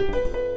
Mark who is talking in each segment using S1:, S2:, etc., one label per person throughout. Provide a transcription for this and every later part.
S1: Música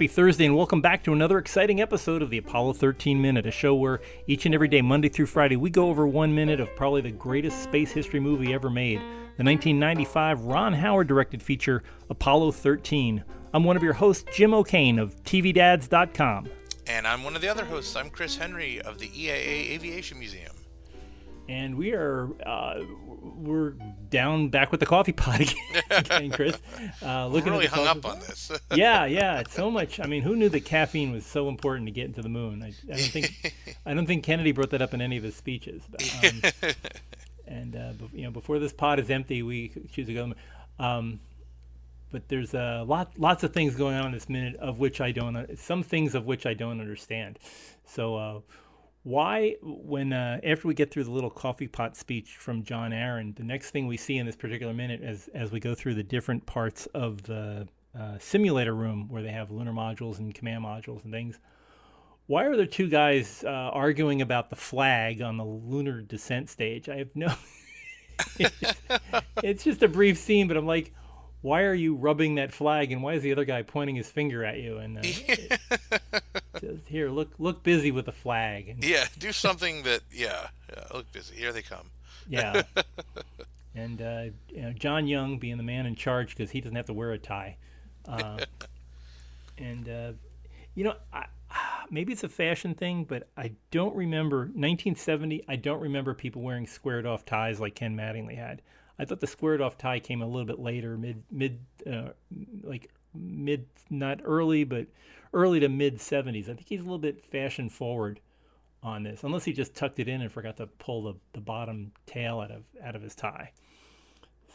S1: Happy Thursday, and welcome back to another exciting episode of the Apollo 13 Minute, a show where each and every day, Monday through Friday, we go over one minute of probably the greatest space history movie ever made the 1995 Ron Howard directed feature Apollo 13. I'm one of your hosts, Jim O'Kane of TVDads.com.
S2: And I'm one of the other hosts. I'm Chris Henry of the EAA Aviation Museum.
S1: And we are uh, we're down back with the coffee pot again, Chris.
S2: Uh, looking really hung up on this.
S1: yeah, yeah, it's so much. I mean, who knew that caffeine was so important to get into the moon? I, I don't think I don't think Kennedy brought that up in any of his speeches. Um, and uh, you know, before this pot is empty, we choose to go. Um, but there's a lot, lots of things going on in this minute of which I don't. Some things of which I don't understand. So uh, why when uh, after we get through the little coffee pot speech from John Aaron, the next thing we see in this particular minute as as we go through the different parts of the uh, simulator room where they have lunar modules and command modules and things. Why are there two guys uh, arguing about the flag on the lunar descent stage? I have no. it's just a brief scene, but I'm like, why are you rubbing that flag and why is the other guy pointing his finger at you and uh, here look look busy with the flag. And,
S2: yeah do something that yeah, yeah, look busy. Here they come.
S1: Yeah. And uh, you know, john young being the man in charge because he doesn't have to wear a tie. Uh, and uh, you know I, maybe it's a fashion thing but i don't remember 1970 i don't remember people wearing squared off ties like ken mattingly had. I thought the squared off tie came a little bit later, mid mid uh, like mid not early but early to mid 70s. I think he's a little bit fashion forward on this, unless he just tucked it in and forgot to pull the, the bottom tail out of out of his tie.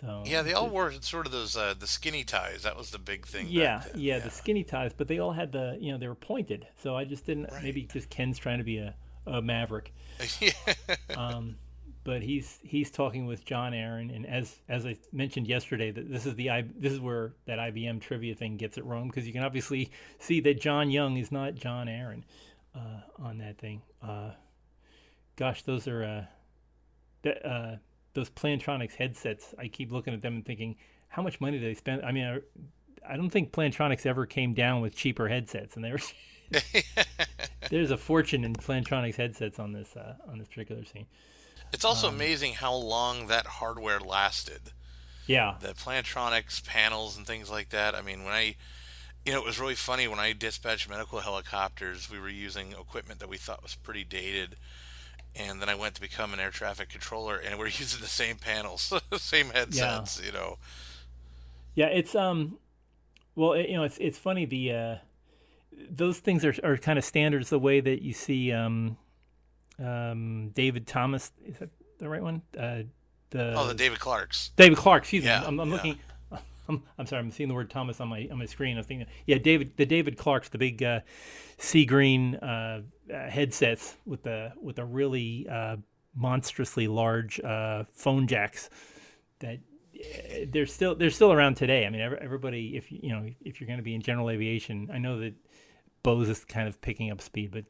S1: So
S2: yeah, they all wore sort of those uh, the skinny ties. That was the big thing.
S1: Yeah, yeah, yeah, the skinny ties, but they all had the you know they were pointed. So I just didn't. Right. Maybe just Ken's trying to be a, a maverick. yeah. um, but he's he's talking with John Aaron, and as as I mentioned yesterday, that this is the this is where that IBM trivia thing gets it wrong because you can obviously see that John Young is not John Aaron uh, on that thing. Uh, gosh, those are uh, th- uh, those Plantronics headsets. I keep looking at them and thinking, how much money do they spend? I mean, I, I don't think Plantronics ever came down with cheaper headsets, and there's there's a fortune in Plantronics headsets on this uh, on this particular scene.
S2: It's also um, amazing how long that hardware lasted.
S1: Yeah.
S2: The Plantronics panels and things like that. I mean, when I, you know, it was really funny when I dispatched medical helicopters, we were using equipment that we thought was pretty dated. And then I went to become an air traffic controller, and we're using the same panels, same headsets, yeah. you know.
S1: Yeah, it's um, well, it, you know, it's it's funny the uh, those things are are kind of standards the way that you see um um, David Thomas. Is that the right one? Uh,
S2: the oh, the David Clarks.
S1: David Clark. Excuse yeah, me. I'm, I'm yeah. looking. I'm, I'm, sorry. I'm seeing the word Thomas on my on my screen. I'm thinking, yeah, David. The David Clarks, the big uh, sea green uh, uh headsets with the with the really uh, monstrously large uh, phone jacks. That they're still they're still around today. I mean, everybody. If you know if you're going to be in general aviation, I know that Bose is kind of picking up speed, but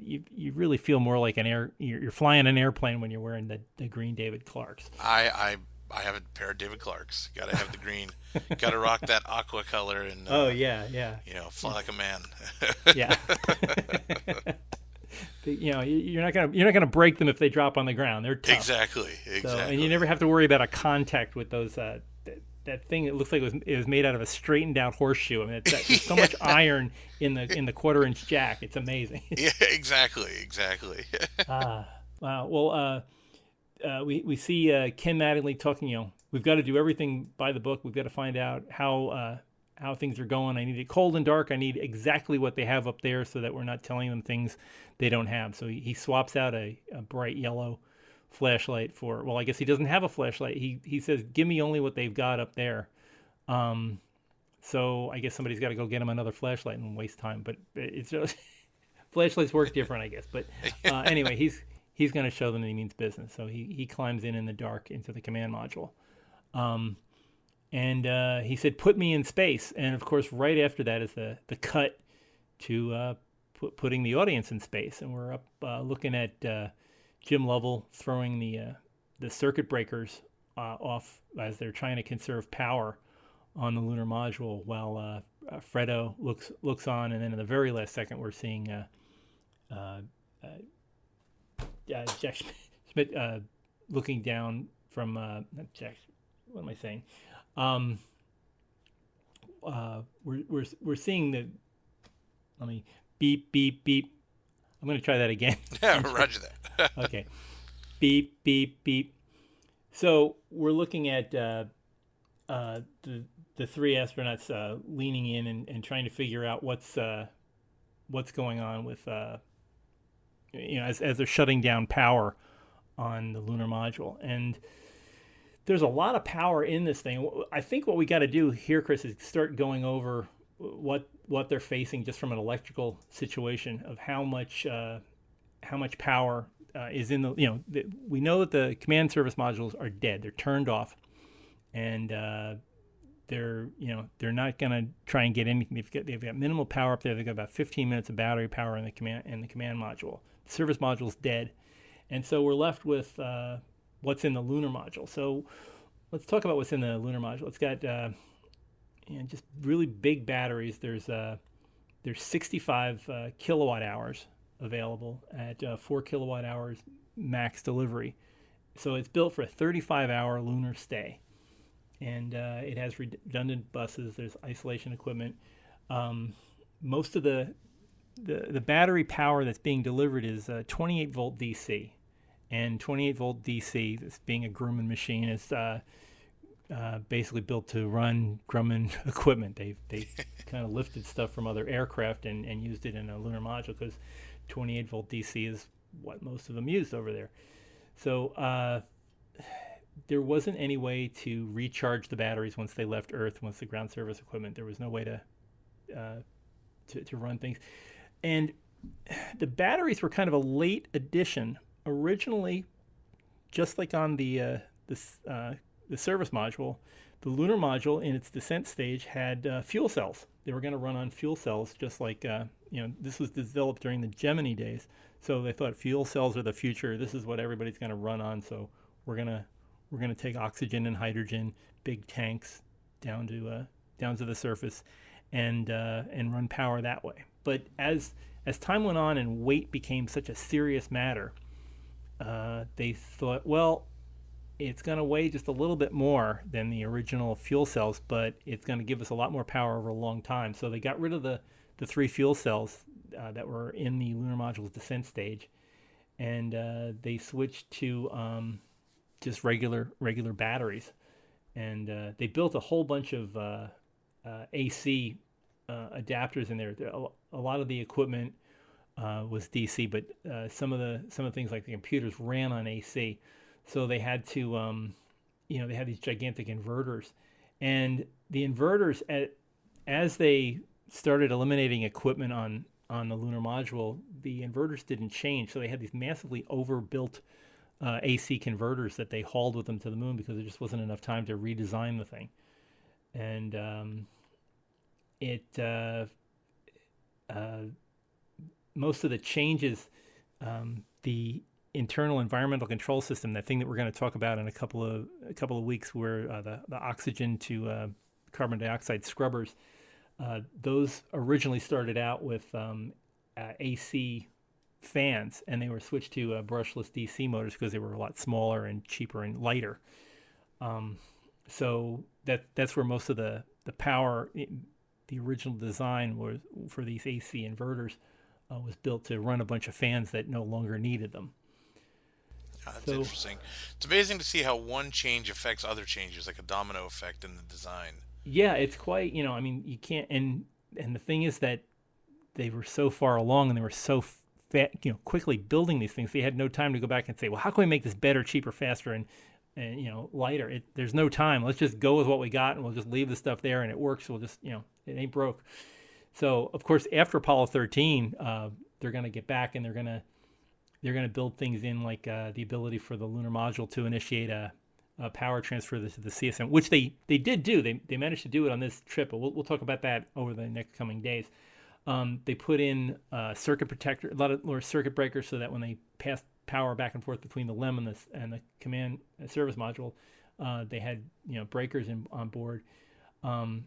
S1: you you really feel more like an air you're, flying an airplane when you're wearing the, the green David Clarks.
S2: I I I have a pair of David Clarks. Got to have the green. Got to rock that aqua color and
S1: uh, oh yeah yeah
S2: you know fly like a man.
S1: yeah. you know you're not gonna you're not gonna break them if they drop on the ground. They're tough.
S2: Exactly exactly. So,
S1: and you never have to worry about a contact with those uh, that thing it looks like it was, it was made out of a straightened out horseshoe. I mean, it's, there's so much iron in the in the quarter inch jack. It's amazing.
S2: yeah, exactly, exactly.
S1: ah, wow. Well, uh, uh, we we see uh, Ken Mattingly talking. You know, we've got to do everything by the book. We've got to find out how uh, how things are going. I need it cold and dark. I need exactly what they have up there, so that we're not telling them things they don't have. So he, he swaps out a, a bright yellow flashlight for well i guess he doesn't have a flashlight. He he says give me only what they've got up there. Um so i guess somebody's got to go get him another flashlight and waste time but it's just flashlights work different i guess. But uh, anyway he's he's going to show them that he means business. So he he climbs in in the dark into the command module. Um, and uh, he said, "Put me in space." And of course, right after that is the the cut to uh, put, putting the audience in space, and we're up uh, looking at uh, Jim Lovell throwing the uh, the circuit breakers uh, off as they're trying to conserve power on the lunar module, while Fredo looks looks on, and then in the very last second, we're seeing Jack Schmitt looking down from Jack. What am I saying? Um, uh, we're, we're, we're seeing the, let me beep, beep, beep. I'm going to try that again.
S2: Yeah, roger that.
S1: okay. Beep, beep, beep. So we're looking at uh, uh, the, the three astronauts uh, leaning in and, and trying to figure out what's, uh, what's going on with, uh, you know, as, as they're shutting down power on the lunar module. And, there's a lot of power in this thing. I think what we got to do here, Chris, is start going over what what they're facing just from an electrical situation of how much uh, how much power uh, is in the you know the, we know that the command service modules are dead. They're turned off, and uh, they're you know they're not going to try and get anything. They've got they've got minimal power up there. They've got about 15 minutes of battery power in the command in the command module. The service module's dead, and so we're left with uh, what's in the lunar module. So let's talk about what's in the lunar module. It's got uh, you know, just really big batteries. There's uh, there's 65 uh, kilowatt hours available at uh, four kilowatt hours max delivery. So it's built for a 35 hour lunar stay, and uh, it has redundant buses. There's isolation equipment. Um, most of the, the the battery power that's being delivered is uh, 28 volt DC and 28 volt DC, this being a Grumman machine, is uh, basically built to run Grumman equipment. They they kind of lifted stuff from other aircraft and, and used it in a lunar module because 28 volt DC is what most of them used over there. So uh, there wasn't any way to recharge the batteries once they left Earth, once the ground service equipment. There was no way to uh, to, to run things, and the batteries were kind of a late addition originally, just like on the uh, this uh, the service module, the lunar module in its descent stage had uh, fuel cells. They were going to run on fuel cells, just like uh, you know this was developed during the Gemini days. So they thought fuel cells are the future. This is what everybody's going to run on. So we're gonna we're gonna take oxygen and hydrogen, big tanks down to uh, down to the surface, and uh, and run power that way. But as as time went on and weight became such a serious matter, uh, they thought, well, it's going to weigh just a little bit more than the original fuel cells, but it's going to give us a lot more power over a long time. So they got rid of the, the three fuel cells uh, that were in the lunar module's descent stage, and uh, they switched to um, just regular regular batteries. And uh, they built a whole bunch of uh, uh, AC adapters in there. A lot of the equipment uh, was DC, but uh, some of the some of the things like the computers ran on AC, so they had to, um, you know, they had these gigantic inverters, and the inverters at as they started eliminating equipment on on the lunar module, the inverters didn't change, so they had these massively overbuilt uh, AC converters that they hauled with them to the moon because there just wasn't enough time to redesign the thing, and um, it. Uh, uh, most of the changes, um, the internal environmental control system, that thing that we're going to talk about in a couple of a couple of weeks, where uh, the the oxygen to uh, carbon dioxide scrubbers, uh, those originally started out with um, uh, AC fans, and they were switched to uh, brushless DC motors because they were a lot smaller and cheaper and lighter. Um, so that that's where most of the the power, the original design was for these AC inverters was built to run a bunch of fans that no longer needed them.
S2: That's so, interesting. It's amazing to see how one change affects other changes, like a domino effect in the design.
S1: Yeah, it's quite. You know, I mean, you can't. And and the thing is that they were so far along and they were so fat, you know, quickly building these things. They had no time to go back and say, well, how can we make this better, cheaper, faster, and and you know, lighter? It, there's no time. Let's just go with what we got, and we'll just leave the stuff there, and it works. We'll just, you know, it ain't broke. So of course, after Apollo 13, uh, they're going to get back and they're going to they're going to build things in like uh, the ability for the lunar module to initiate a, uh, power transfer to the CSM, which they, they did do. They, they managed to do it on this trip, but we'll, we'll talk about that over the next coming days. Um, they put in uh, circuit protector, a lot of more circuit breakers, so that when they pass power back and forth between the LEM and the and the command uh, service module, uh, they had you know breakers in, on board. Um,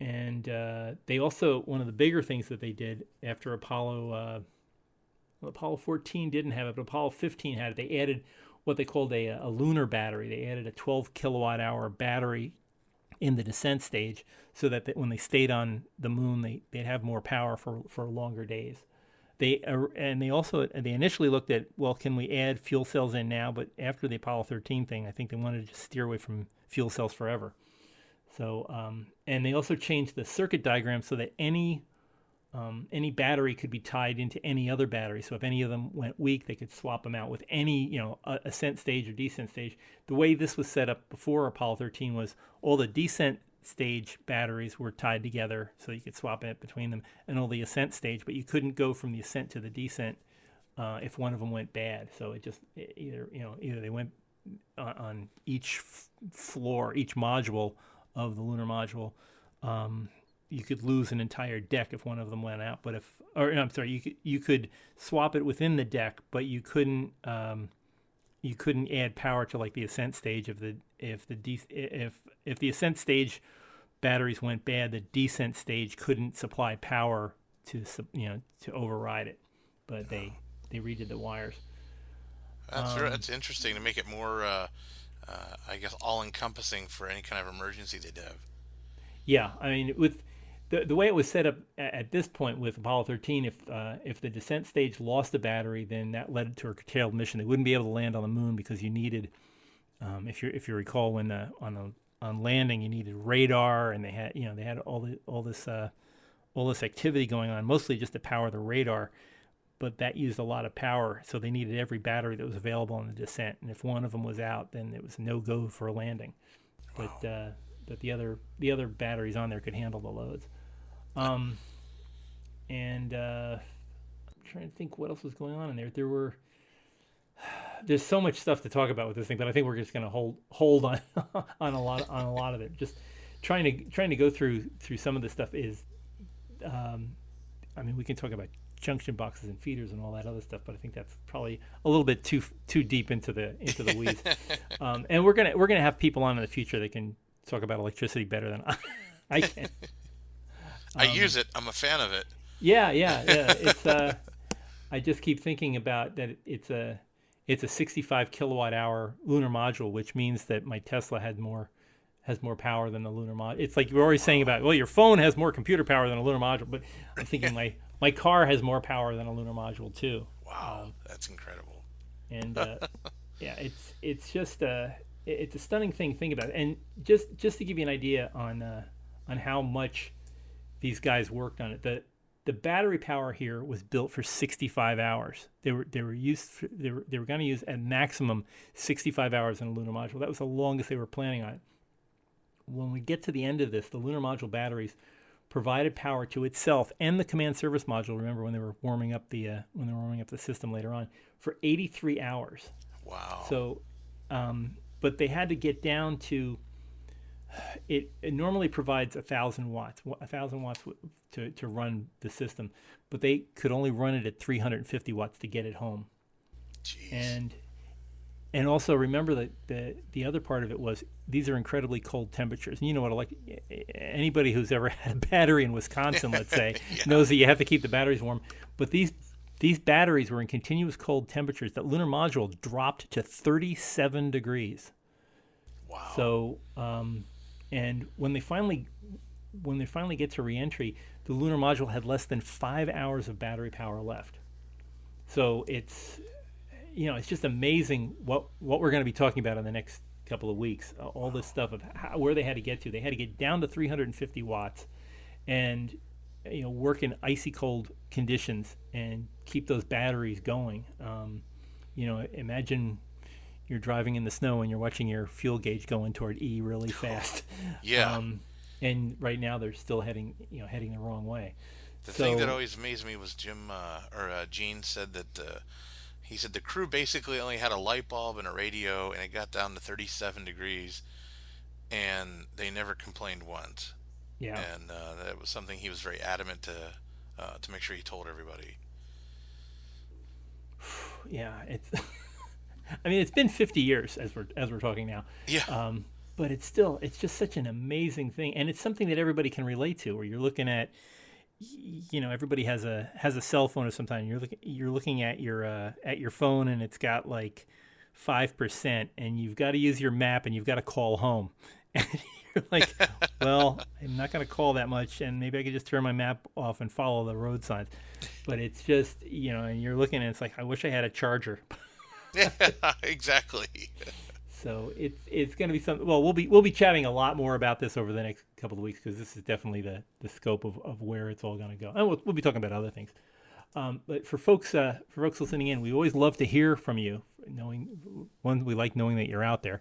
S1: and uh, they also one of the bigger things that they did after Apollo uh, Apollo 14 didn't have it, but Apollo 15 had it. They added what they called a, a lunar battery. They added a 12 kilowatt hour battery in the descent stage so that when they stayed on the moon, they, they'd have more power for, for longer days. They uh, and they also they initially looked at well, can we add fuel cells in now? But after the Apollo 13 thing, I think they wanted to steer away from fuel cells forever. So um, and they also changed the circuit diagram so that any um, any battery could be tied into any other battery. So if any of them went weak, they could swap them out with any, you know, ascent stage or descent stage. The way this was set up before Apollo 13 was all the descent stage batteries were tied together, so you could swap it between them, and all the ascent stage, but you couldn't go from the ascent to the descent uh, if one of them went bad. So it just either, you know, either they went on, on each floor, each module of the lunar module. Um, you could lose an entire deck if one of them went out. But if, or no, I'm sorry, you could you could swap it within the deck, but you couldn't um, you couldn't add power to like the ascent stage of the if the de- if if the ascent stage batteries went bad, the descent stage couldn't supply power to you know to override it. But they they redid the wires.
S2: That's um, that's interesting to make it more, uh, uh, I guess, all encompassing for any kind of emergency they'd have.
S1: Yeah, I mean, with the, the way it was set up at, at this point with Apollo 13, if uh, if the descent stage lost a battery, then that led to a curtailed mission. They wouldn't be able to land on the moon because you needed, um, if you if you recall, when the, on the on landing you needed radar, and they had you know they had all the all this uh, all this activity going on, mostly just to power the radar. But that used a lot of power, so they needed every battery that was available on the descent. And if one of them was out, then it was no go for a landing. Wow. But uh, but the other the other batteries on there could handle the loads. Um, and uh, I'm trying to think what else was going on in there. There were there's so much stuff to talk about with this thing, but I think we're just going to hold hold on on a lot on a lot of it. Just trying to trying to go through through some of the stuff is, um, I mean, we can talk about junction boxes and feeders and all that other stuff, but I think that's probably a little bit too too deep into the into the weeds. um, and we're gonna we're gonna have people on in the future that can talk about electricity better than I, I can.
S2: I um, use it. I'm a fan of it.
S1: Yeah, yeah, yeah. It's uh, I just keep thinking about that. It's a it's a 65 kilowatt hour lunar module, which means that my Tesla had more has more power than the lunar module. It's like you're always saying about well, your phone has more computer power than a lunar module, but I'm thinking my my car has more power than a lunar module too.
S2: Wow, um, that's incredible.
S1: And uh, yeah, it's it's just a uh, it's a stunning thing. To think about it, and just just to give you an idea on uh, on how much these guys worked on it. The the battery power here was built for 65 hours. They were they were used for, they were they were going to use at maximum 65 hours in a lunar module. That was the longest they were planning on it. When we get to the end of this, the lunar module batteries provided power to itself and the command service module. Remember when they were warming up the uh, when they were warming up the system later on for 83 hours.
S2: Wow.
S1: So, um, but they had to get down to it, it normally provides a thousand watts, a thousand watts to, to run the system, but they could only run it at 350 watts to get it home.
S2: Jeez.
S1: And and also remember that the the other part of it was these are incredibly cold temperatures. And you know what? Like anybody who's ever had a battery in Wisconsin, let's say, yeah. knows that you have to keep the batteries warm. But these these batteries were in continuous cold temperatures. That lunar module dropped to 37 degrees.
S2: Wow.
S1: So um, and when they finally when they finally get to reentry, the lunar module had less than five hours of battery power left. So it's you know it's just amazing what what we're going to be talking about in the next couple of weeks. Uh, all this stuff of how, where they had to get to. They had to get down to 350 watts, and you know work in icy cold conditions and keep those batteries going. Um, you know, imagine you're driving in the snow and you're watching your fuel gauge going toward E really fast.
S2: yeah.
S1: Um, and right now they're still heading, you know, heading the wrong way.
S2: The so, thing that always amazed me was Jim uh, or uh, Gene said that uh, he said the crew basically only had a light bulb and a radio, and it got down to 37 degrees, and they never complained once.
S1: Yeah.
S2: And uh, that was something he was very adamant to uh, to make sure he told everybody.
S1: yeah, it's. I mean, it's been 50 years as we're as we're talking now.
S2: Yeah.
S1: Um, but it's still it's just such an amazing thing, and it's something that everybody can relate to. Where you're looking at, you know, everybody has a has a cell phone, or sometimes you're looking you're looking at your uh, at your phone, and it's got like five percent, and you've got to use your map, and you've got to call home, you're like, well, I'm not going to call that much, and maybe I could just turn my map off and follow the road signs. But it's just you know, and you're looking, and it's like, I wish I had a charger.
S2: yeah, exactly.
S1: So it's it's going to be something. Well, we'll be we'll be chatting a lot more about this over the next couple of weeks because this is definitely the the scope of, of where it's all going to go, and we'll, we'll be talking about other things. Um, but for folks uh, for folks listening in, we always love to hear from you. Knowing one, we like knowing that you're out there,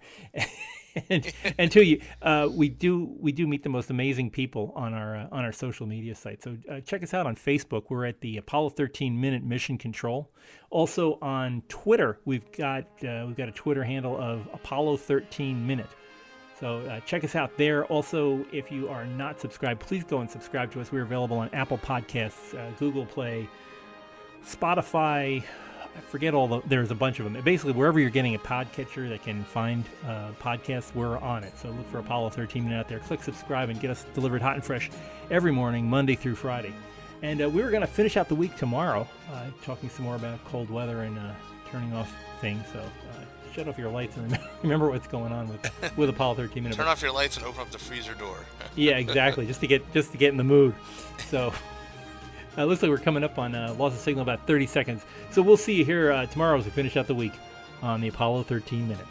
S1: and and two, you uh, we do we do meet the most amazing people on our uh, on our social media site. So uh, check us out on Facebook. We're at the Apollo 13 Minute Mission Control. Also on Twitter, we've got uh, we've got a Twitter handle of Apollo 13 Minute. So uh, check us out there. Also, if you are not subscribed, please go and subscribe to us. We're available on Apple Podcasts, uh, Google Play, Spotify. I forget all the. There's a bunch of them. Basically, wherever you're getting a podcatcher that can find uh, podcasts, we're on it. So look for Apollo 13 Minute out there. Click subscribe and get us delivered hot and fresh every morning, Monday through Friday. And uh, we were going to finish out the week tomorrow, uh, talking some more about cold weather and uh, turning off things. So uh, shut off your lights and remember, remember what's going on with with Apollo 13 Minute.
S2: Turn off your lights and open up the freezer door.
S1: yeah, exactly. Just to get just to get in the mood. So. Uh, looks like we're coming up on uh, loss of signal about 30 seconds. So we'll see you here uh, tomorrow as we finish out the week on the Apollo 13 Minute.